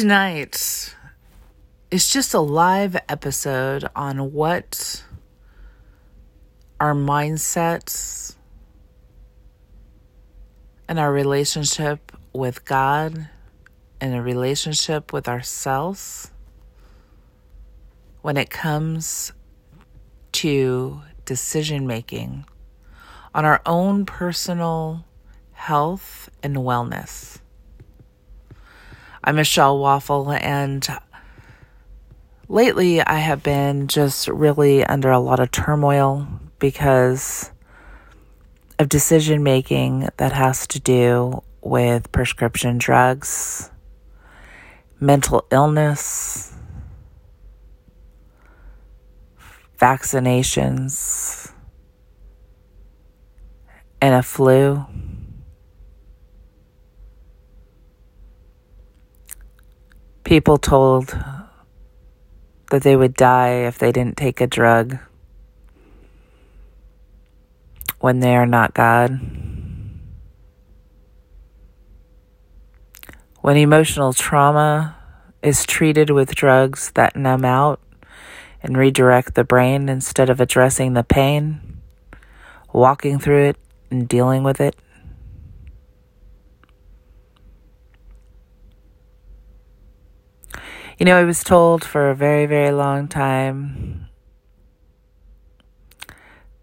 tonight is just a live episode on what our mindsets and our relationship with God and a relationship with ourselves when it comes to decision making on our own personal health and wellness. I'm Michelle Waffle, and lately I have been just really under a lot of turmoil because of decision making that has to do with prescription drugs, mental illness, vaccinations, and a flu. People told that they would die if they didn't take a drug when they are not God. When emotional trauma is treated with drugs that numb out and redirect the brain instead of addressing the pain, walking through it, and dealing with it. You know, I was told for a very, very long time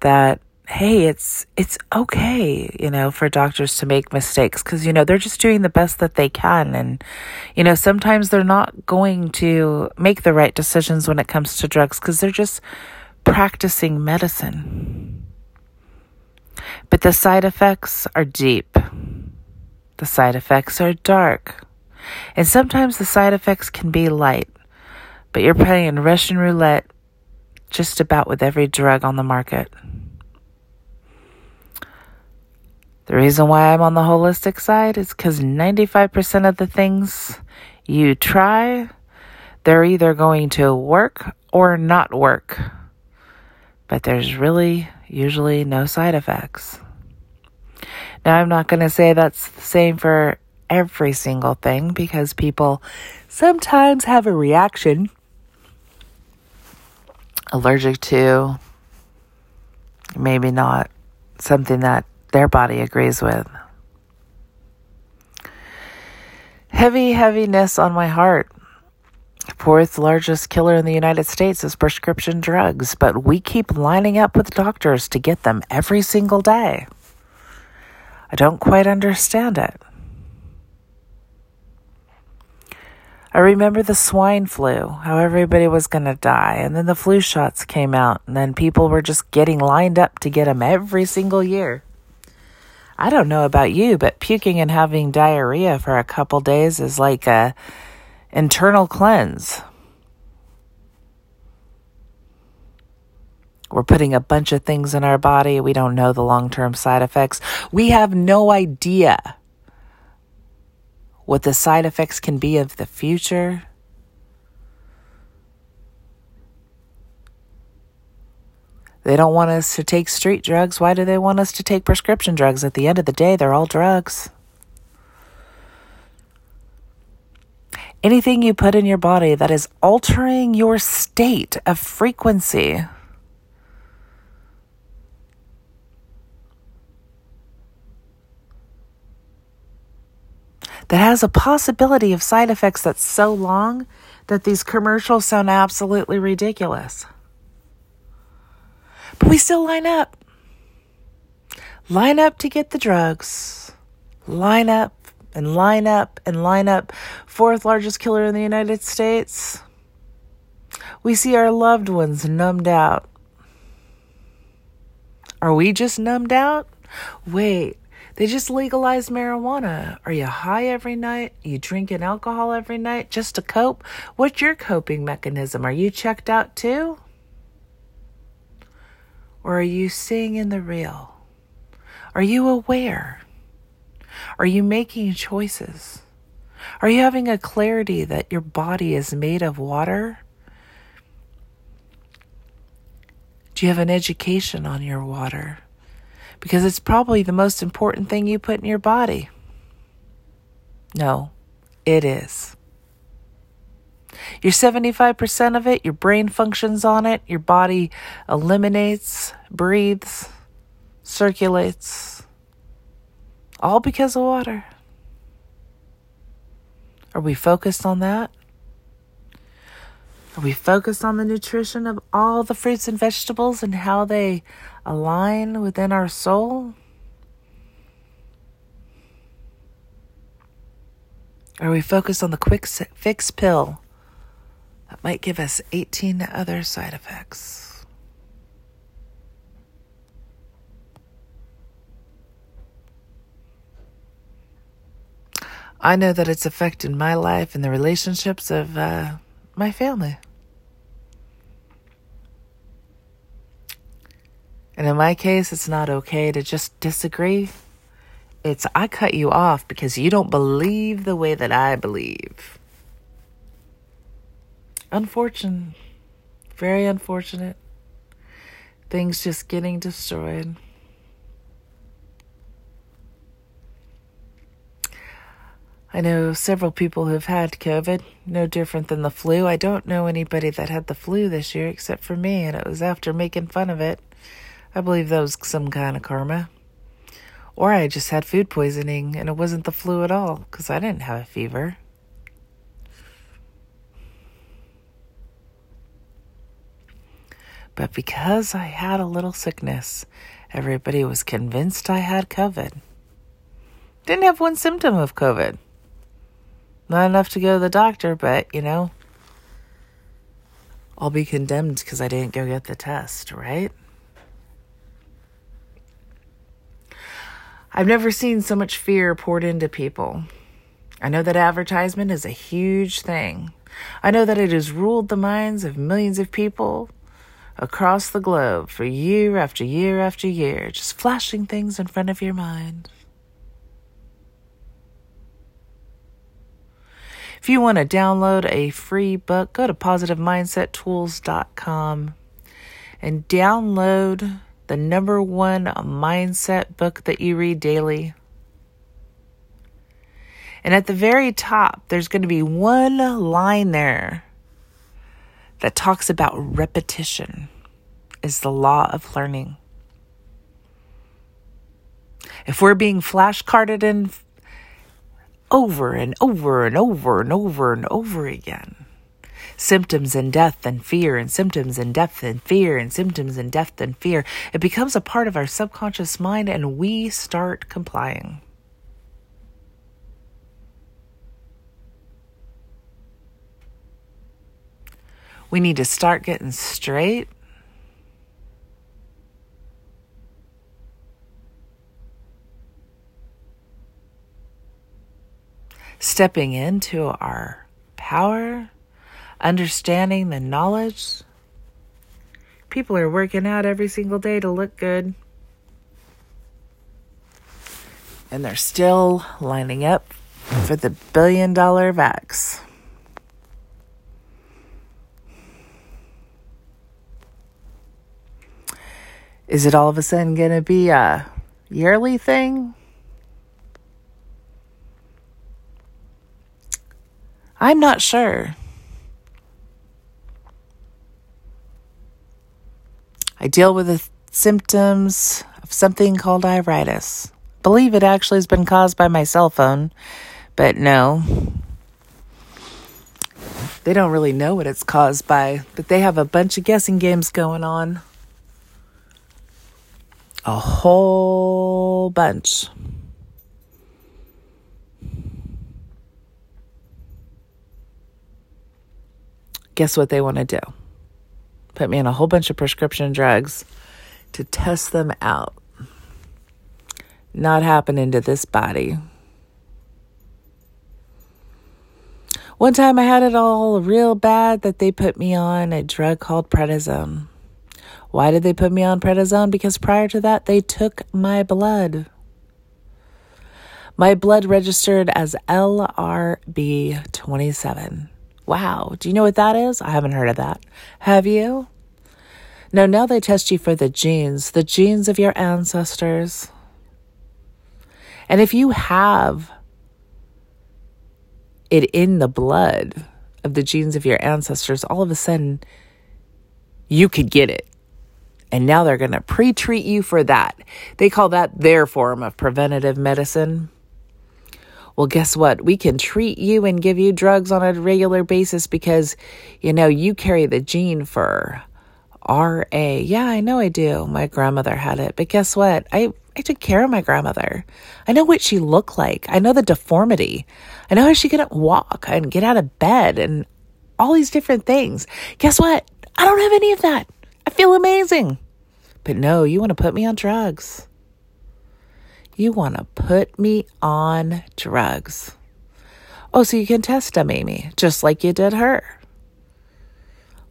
that hey, it's it's okay, you know, for doctors to make mistakes cuz you know, they're just doing the best that they can and you know, sometimes they're not going to make the right decisions when it comes to drugs cuz they're just practicing medicine. But the side effects are deep. The side effects are dark. And sometimes the side effects can be light, but you're playing Russian roulette just about with every drug on the market. The reason why I'm on the holistic side is because 95% of the things you try, they're either going to work or not work. But there's really usually no side effects. Now, I'm not going to say that's the same for every single thing because people sometimes have a reaction allergic to, maybe not something that their body agrees with. Heavy heaviness on my heart. Fourth largest killer in the United States is prescription drugs, but we keep lining up with doctors to get them every single day. I don't quite understand it. I remember the swine flu, how everybody was going to die, and then the flu shots came out, and then people were just getting lined up to get them every single year. I don't know about you, but puking and having diarrhea for a couple days is like a internal cleanse. We're putting a bunch of things in our body. We don't know the long term side effects. We have no idea what the side effects can be of the future. They don't want us to take street drugs. Why do they want us to take prescription drugs? At the end of the day, they're all drugs. Anything you put in your body that is altering your state of frequency that has a possibility of side effects that's so long that these commercials sound absolutely ridiculous. But we still line up. Line up to get the drugs. Line up and line up and line up. Fourth largest killer in the United States. We see our loved ones numbed out. Are we just numbed out? Wait, they just legalized marijuana. Are you high every night? Are you drinking alcohol every night just to cope? What's your coping mechanism? Are you checked out too? Or are you seeing in the real? Are you aware? Are you making choices? Are you having a clarity that your body is made of water? Do you have an education on your water? Because it's probably the most important thing you put in your body. No, it is. Your 75% of it, your brain functions on it, your body eliminates, breathes, circulates, all because of water. Are we focused on that? Are we focused on the nutrition of all the fruits and vegetables and how they align within our soul? Are we focused on the quick fix pill that might give us 18 other side effects? I know that it's affected my life and the relationships of uh, my family. And in my case, it's not okay to just disagree. It's I cut you off because you don't believe the way that I believe. Unfortunate. Very unfortunate. Things just getting destroyed. I know several people who have had COVID, no different than the flu. I don't know anybody that had the flu this year except for me, and it was after making fun of it. I believe that was some kind of karma. Or I just had food poisoning and it wasn't the flu at all because I didn't have a fever. But because I had a little sickness, everybody was convinced I had COVID. Didn't have one symptom of COVID. Not enough to go to the doctor, but you know, I'll be condemned because I didn't go get the test, right? I've never seen so much fear poured into people. I know that advertisement is a huge thing. I know that it has ruled the minds of millions of people across the globe for year after year after year, just flashing things in front of your mind. If you want to download a free book, go to positivemindsettools.com and download the number one mindset book that you read daily. And at the very top, there's going to be one line there that talks about repetition is the law of learning. If we're being flashcarded in over and over and over and over and over again, symptoms and death and fear and symptoms and death and fear and symptoms and death and fear. It becomes a part of our subconscious mind and we start complying. We need to start getting straight. Stepping into our power understanding the knowledge. People are working out every single day to look good. And they're still lining up for the billion dollar vax. Is it all of a sudden going to be a yearly thing? I'm not sure. I deal with the symptoms of something called iritis. Believe it actually has been caused by my cell phone, but no. They don't really know what it's caused by, but they have a bunch of guessing games going on. A whole bunch. Guess what they want to do? Put me on a whole bunch of prescription drugs to test them out. Not happening to this body. One time I had it all real bad that they put me on a drug called prednisone. Why did they put me on prednisone? Because prior to that, they took my blood. My blood registered as LRB27. Wow. Do you know what that is? I haven't heard of that. Have you? No, now they test you for the genes, the genes of your ancestors. And if you have it in the blood of the genes of your ancestors, all of a sudden you could get it. And now they're going to pre treat you for that. They call that their form of preventative medicine. Well, guess what? We can treat you and give you drugs on a regular basis because, you know, you carry the gene for RA. Yeah, I know I do. My grandmother had it. But guess what? I, I took care of my grandmother. I know what she looked like. I know the deformity. I know how she couldn't walk and get out of bed and all these different things. Guess what? I don't have any of that. I feel amazing. But no, you want to put me on drugs. You want to put me on drugs. Oh, so you can test them, Amy, just like you did her.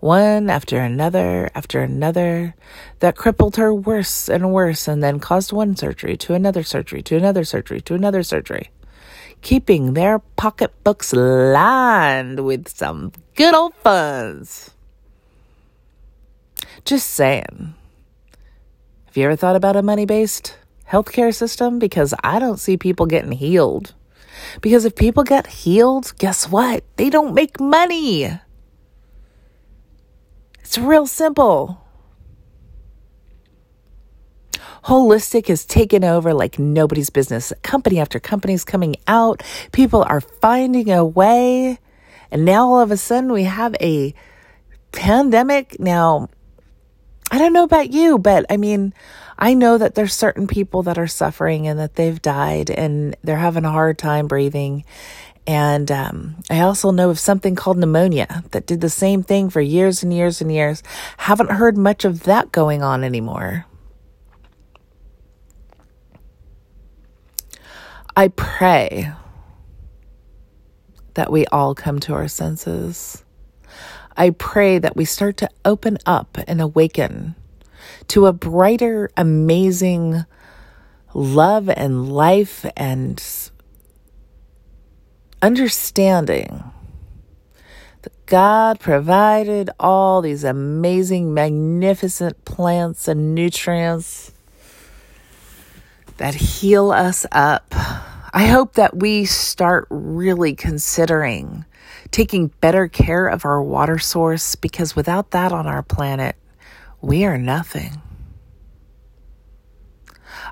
One after another after another that crippled her worse and worse and then caused one surgery to another surgery to another surgery to another surgery, keeping their pocketbooks lined with some good old funds. Just saying. Have you ever thought about a money based healthcare system because I don't see people getting healed. Because if people get healed, guess what? They don't make money. It's real simple. Holistic has taken over like nobody's business. Company after company is coming out. People are finding a way. And now all of a sudden we have a pandemic. Now, I don't know about you, but I mean, I know that there's certain people that are suffering and that they've died and they're having a hard time breathing. And um, I also know of something called pneumonia that did the same thing for years and years and years. Haven't heard much of that going on anymore. I pray that we all come to our senses. I pray that we start to open up and awaken to a brighter, amazing love and life and understanding that God provided all these amazing, magnificent plants and nutrients that heal us up. I hope that we start really considering taking better care of our water source because without that on our planet, we are nothing.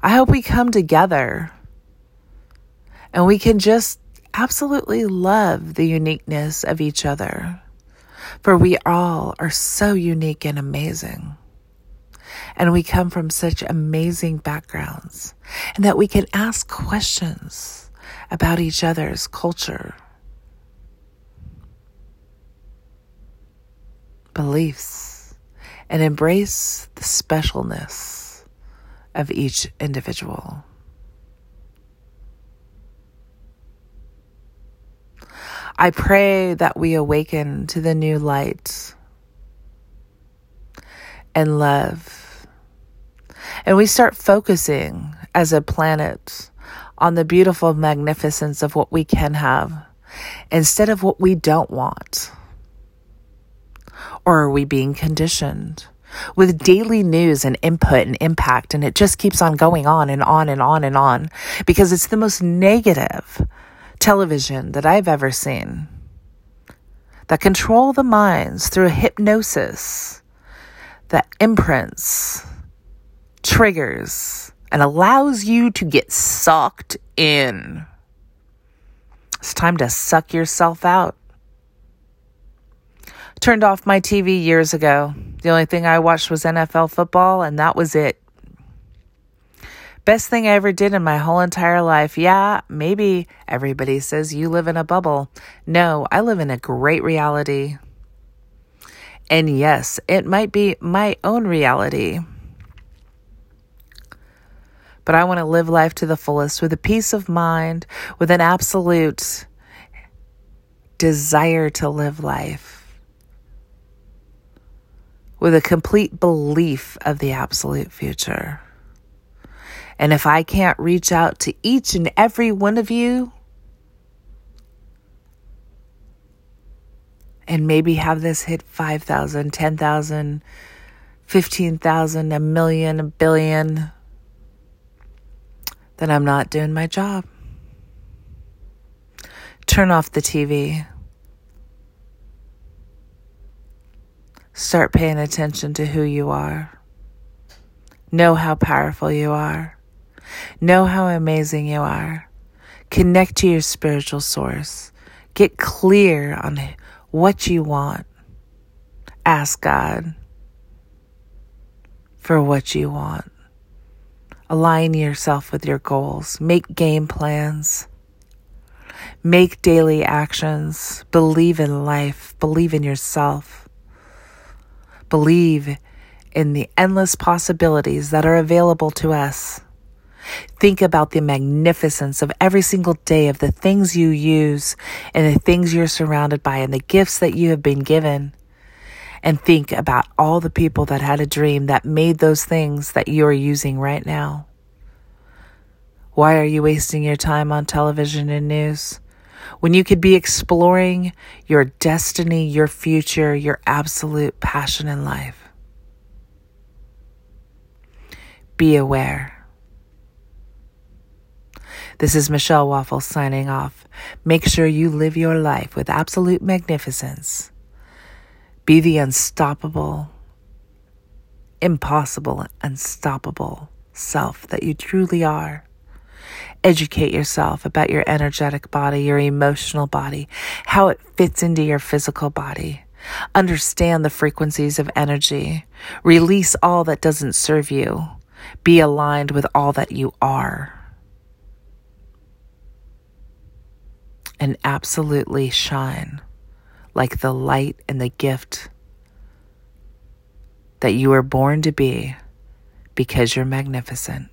I hope we come together and we can just absolutely love the uniqueness of each other. For we all are so unique and amazing. And we come from such amazing backgrounds, and that we can ask questions about each other's culture, beliefs and embrace the specialness of each individual. I pray that we awaken to the new light and love. And we start focusing as a planet on the beautiful magnificence of what we can have instead of what we don't want. Or are we being conditioned? With daily news and input and impact, and it just keeps on going on and on and on and on because it's the most negative television that I've ever seen that control the minds through hypnosis that imprints, triggers, and allows you to get sucked in. It's time to suck yourself out turned off my TV years ago. The only thing I watched was NFL football, and that was it. Best thing I ever did in my whole entire life. Yeah, maybe everybody says you live in a bubble. No, I live in a great reality. And yes, it might be my own reality. But I want to live life to the fullest with a peace of mind, with an absolute desire to live life with a complete belief of the absolute future. And if I can't reach out to each and every one of you and maybe have this hit 5,000, 10,000, 15,000, a million, a billion, then I'm not doing my job. Turn off the TV. Start paying attention to who you are. Know how powerful you are. Know how amazing you are. Connect to your spiritual source. Get clear on what you want. Ask God for what you want. Align yourself with your goals. Make game plans. Make daily actions. Believe in life. Believe in yourself. Believe in the endless possibilities that are available to us. Think about the magnificence of every single day of the things you use and the things you're surrounded by and the gifts that you have been given. And think about all the people that had a dream that made those things that you're using right now. Why are you wasting your time on television and news? When you could be exploring your destiny, your future, your absolute passion in life. Be aware. This is Michelle Waffle signing off. Make sure you live your life with absolute magnificence. Be the unstoppable, impossible, unstoppable self that you truly are. Educate yourself about your energetic body, your emotional body, how it fits into your physical body. Understand the frequencies of energy. Release all that doesn't serve you. Be aligned with all that you are. And absolutely shine like the light and the gift that you were born to be because you're magnificent.